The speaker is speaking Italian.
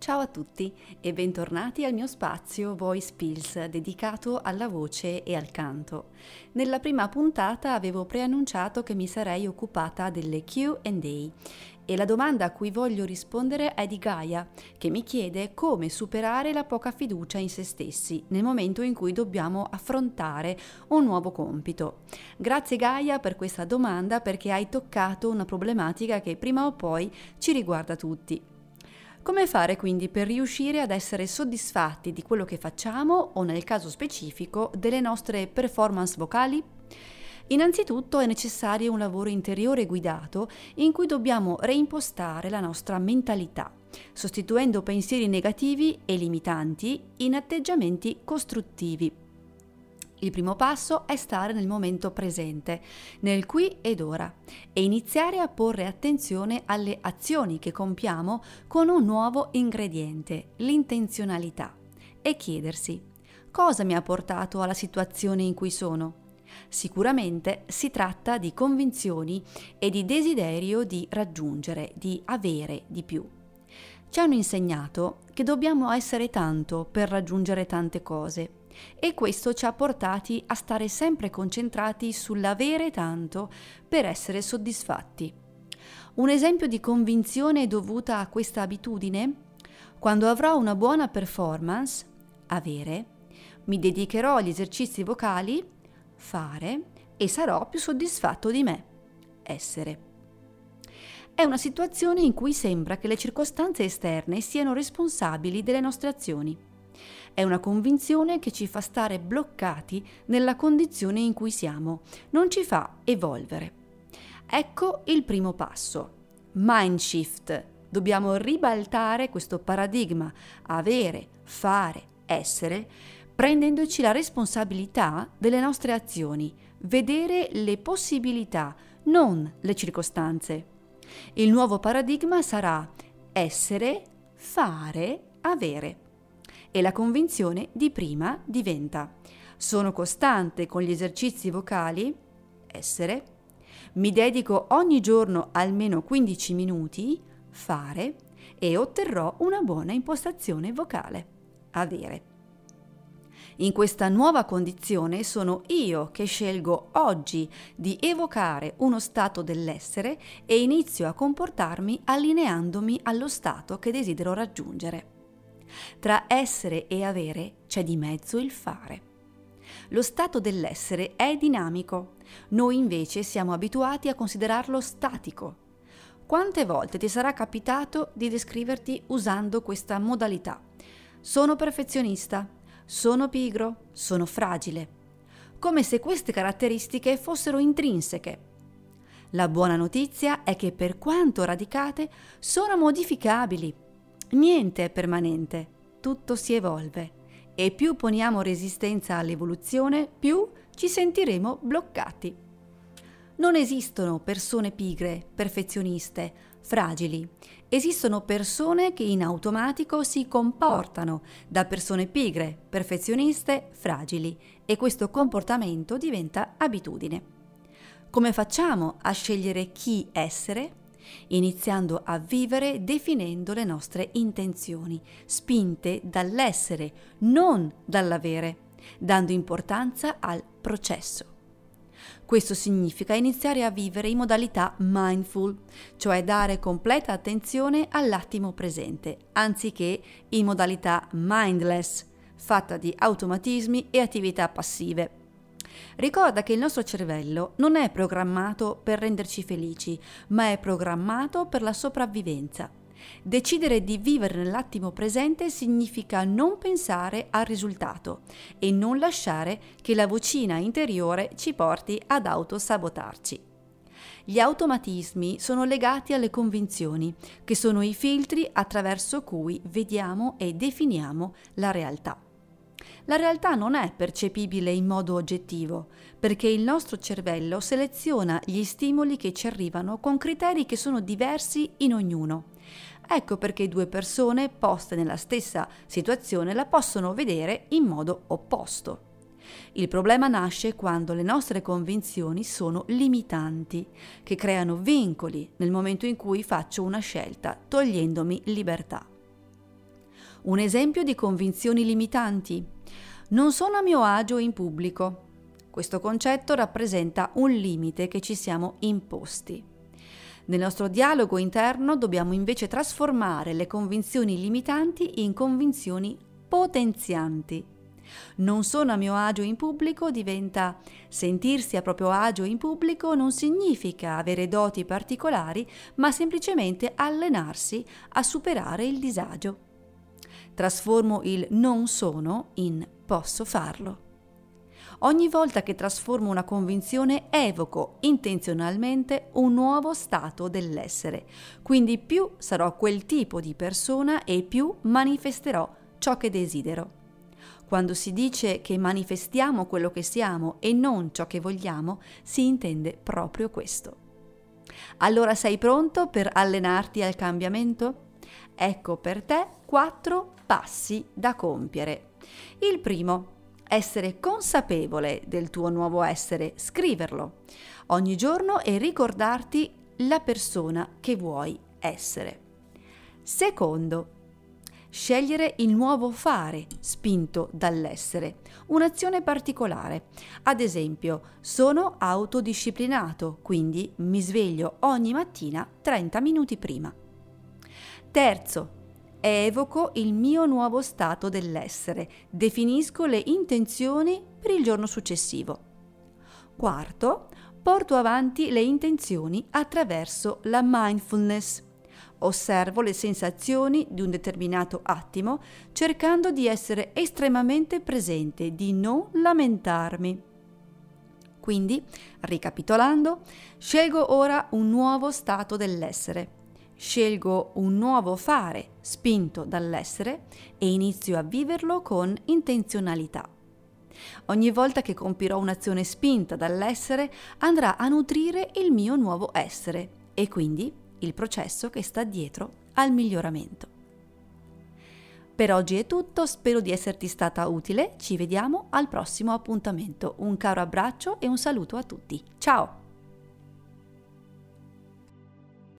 Ciao a tutti e bentornati al mio spazio Voice Pills dedicato alla voce e al canto. Nella prima puntata avevo preannunciato che mi sarei occupata delle QA e la domanda a cui voglio rispondere è di Gaia, che mi chiede come superare la poca fiducia in se stessi nel momento in cui dobbiamo affrontare un nuovo compito. Grazie Gaia per questa domanda perché hai toccato una problematica che prima o poi ci riguarda tutti. Come fare quindi per riuscire ad essere soddisfatti di quello che facciamo o nel caso specifico delle nostre performance vocali? Innanzitutto è necessario un lavoro interiore guidato in cui dobbiamo reimpostare la nostra mentalità, sostituendo pensieri negativi e limitanti in atteggiamenti costruttivi il primo passo è stare nel momento presente, nel qui ed ora, e iniziare a porre attenzione alle azioni che compiamo con un nuovo ingrediente, l'intenzionalità, e chiedersi cosa mi ha portato alla situazione in cui sono. Sicuramente si tratta di convinzioni e di desiderio di raggiungere, di avere di più. Ci hanno insegnato che dobbiamo essere tanto per raggiungere tante cose e questo ci ha portati a stare sempre concentrati sull'avere tanto per essere soddisfatti. Un esempio di convinzione dovuta a questa abitudine? Quando avrò una buona performance, avere, mi dedicherò agli esercizi vocali, fare e sarò più soddisfatto di me, essere. È una situazione in cui sembra che le circostanze esterne siano responsabili delle nostre azioni. È una convinzione che ci fa stare bloccati nella condizione in cui siamo, non ci fa evolvere. Ecco il primo passo. Mind shift. Dobbiamo ribaltare questo paradigma, avere, fare, essere, prendendoci la responsabilità delle nostre azioni, vedere le possibilità, non le circostanze. Il nuovo paradigma sarà essere, fare, avere e la convinzione di prima diventa sono costante con gli esercizi vocali, essere, mi dedico ogni giorno almeno 15 minuti, fare, e otterrò una buona impostazione vocale, avere. In questa nuova condizione sono io che scelgo oggi di evocare uno stato dell'essere e inizio a comportarmi allineandomi allo stato che desidero raggiungere. Tra essere e avere c'è di mezzo il fare. Lo stato dell'essere è dinamico, noi invece siamo abituati a considerarlo statico. Quante volte ti sarà capitato di descriverti usando questa modalità? Sono perfezionista, sono pigro, sono fragile, come se queste caratteristiche fossero intrinseche. La buona notizia è che per quanto radicate sono modificabili Niente è permanente, tutto si evolve e più poniamo resistenza all'evoluzione, più ci sentiremo bloccati. Non esistono persone pigre, perfezioniste, fragili. Esistono persone che in automatico si comportano da persone pigre, perfezioniste, fragili e questo comportamento diventa abitudine. Come facciamo a scegliere chi essere? Iniziando a vivere definendo le nostre intenzioni, spinte dall'essere, non dall'avere, dando importanza al processo. Questo significa iniziare a vivere in modalità mindful, cioè dare completa attenzione all'attimo presente, anziché in modalità mindless, fatta di automatismi e attività passive. Ricorda che il nostro cervello non è programmato per renderci felici, ma è programmato per la sopravvivenza. Decidere di vivere nell'attimo presente significa non pensare al risultato e non lasciare che la vocina interiore ci porti ad autosabotarci. Gli automatismi sono legati alle convinzioni, che sono i filtri attraverso cui vediamo e definiamo la realtà la realtà non è percepibile in modo oggettivo, perché il nostro cervello seleziona gli stimoli che ci arrivano con criteri che sono diversi in ognuno. Ecco perché due persone poste nella stessa situazione la possono vedere in modo opposto. Il problema nasce quando le nostre convinzioni sono limitanti, che creano vincoli nel momento in cui faccio una scelta, togliendomi libertà. Un esempio di convinzioni limitanti. Non sono a mio agio in pubblico. Questo concetto rappresenta un limite che ci siamo imposti. Nel nostro dialogo interno dobbiamo invece trasformare le convinzioni limitanti in convinzioni potenzianti. Non sono a mio agio in pubblico diventa sentirsi a proprio agio in pubblico non significa avere doti particolari, ma semplicemente allenarsi a superare il disagio. Trasformo il non sono in posso farlo. Ogni volta che trasformo una convinzione evoco intenzionalmente un nuovo stato dell'essere, quindi più sarò quel tipo di persona e più manifesterò ciò che desidero. Quando si dice che manifestiamo quello che siamo e non ciò che vogliamo, si intende proprio questo. Allora sei pronto per allenarti al cambiamento? Ecco per te quattro passi da compiere. Il primo, essere consapevole del tuo nuovo essere, scriverlo ogni giorno e ricordarti la persona che vuoi essere. Secondo, scegliere il nuovo fare spinto dall'essere, un'azione particolare. Ad esempio, sono autodisciplinato, quindi mi sveglio ogni mattina 30 minuti prima. Terzo, evoco il mio nuovo stato dell'essere, definisco le intenzioni per il giorno successivo. Quarto, porto avanti le intenzioni attraverso la mindfulness. Osservo le sensazioni di un determinato attimo cercando di essere estremamente presente, di non lamentarmi. Quindi, ricapitolando, scelgo ora un nuovo stato dell'essere Scelgo un nuovo fare spinto dall'essere e inizio a viverlo con intenzionalità. Ogni volta che compirò un'azione spinta dall'essere andrà a nutrire il mio nuovo essere e quindi il processo che sta dietro al miglioramento. Per oggi è tutto, spero di esserti stata utile, ci vediamo al prossimo appuntamento. Un caro abbraccio e un saluto a tutti. Ciao!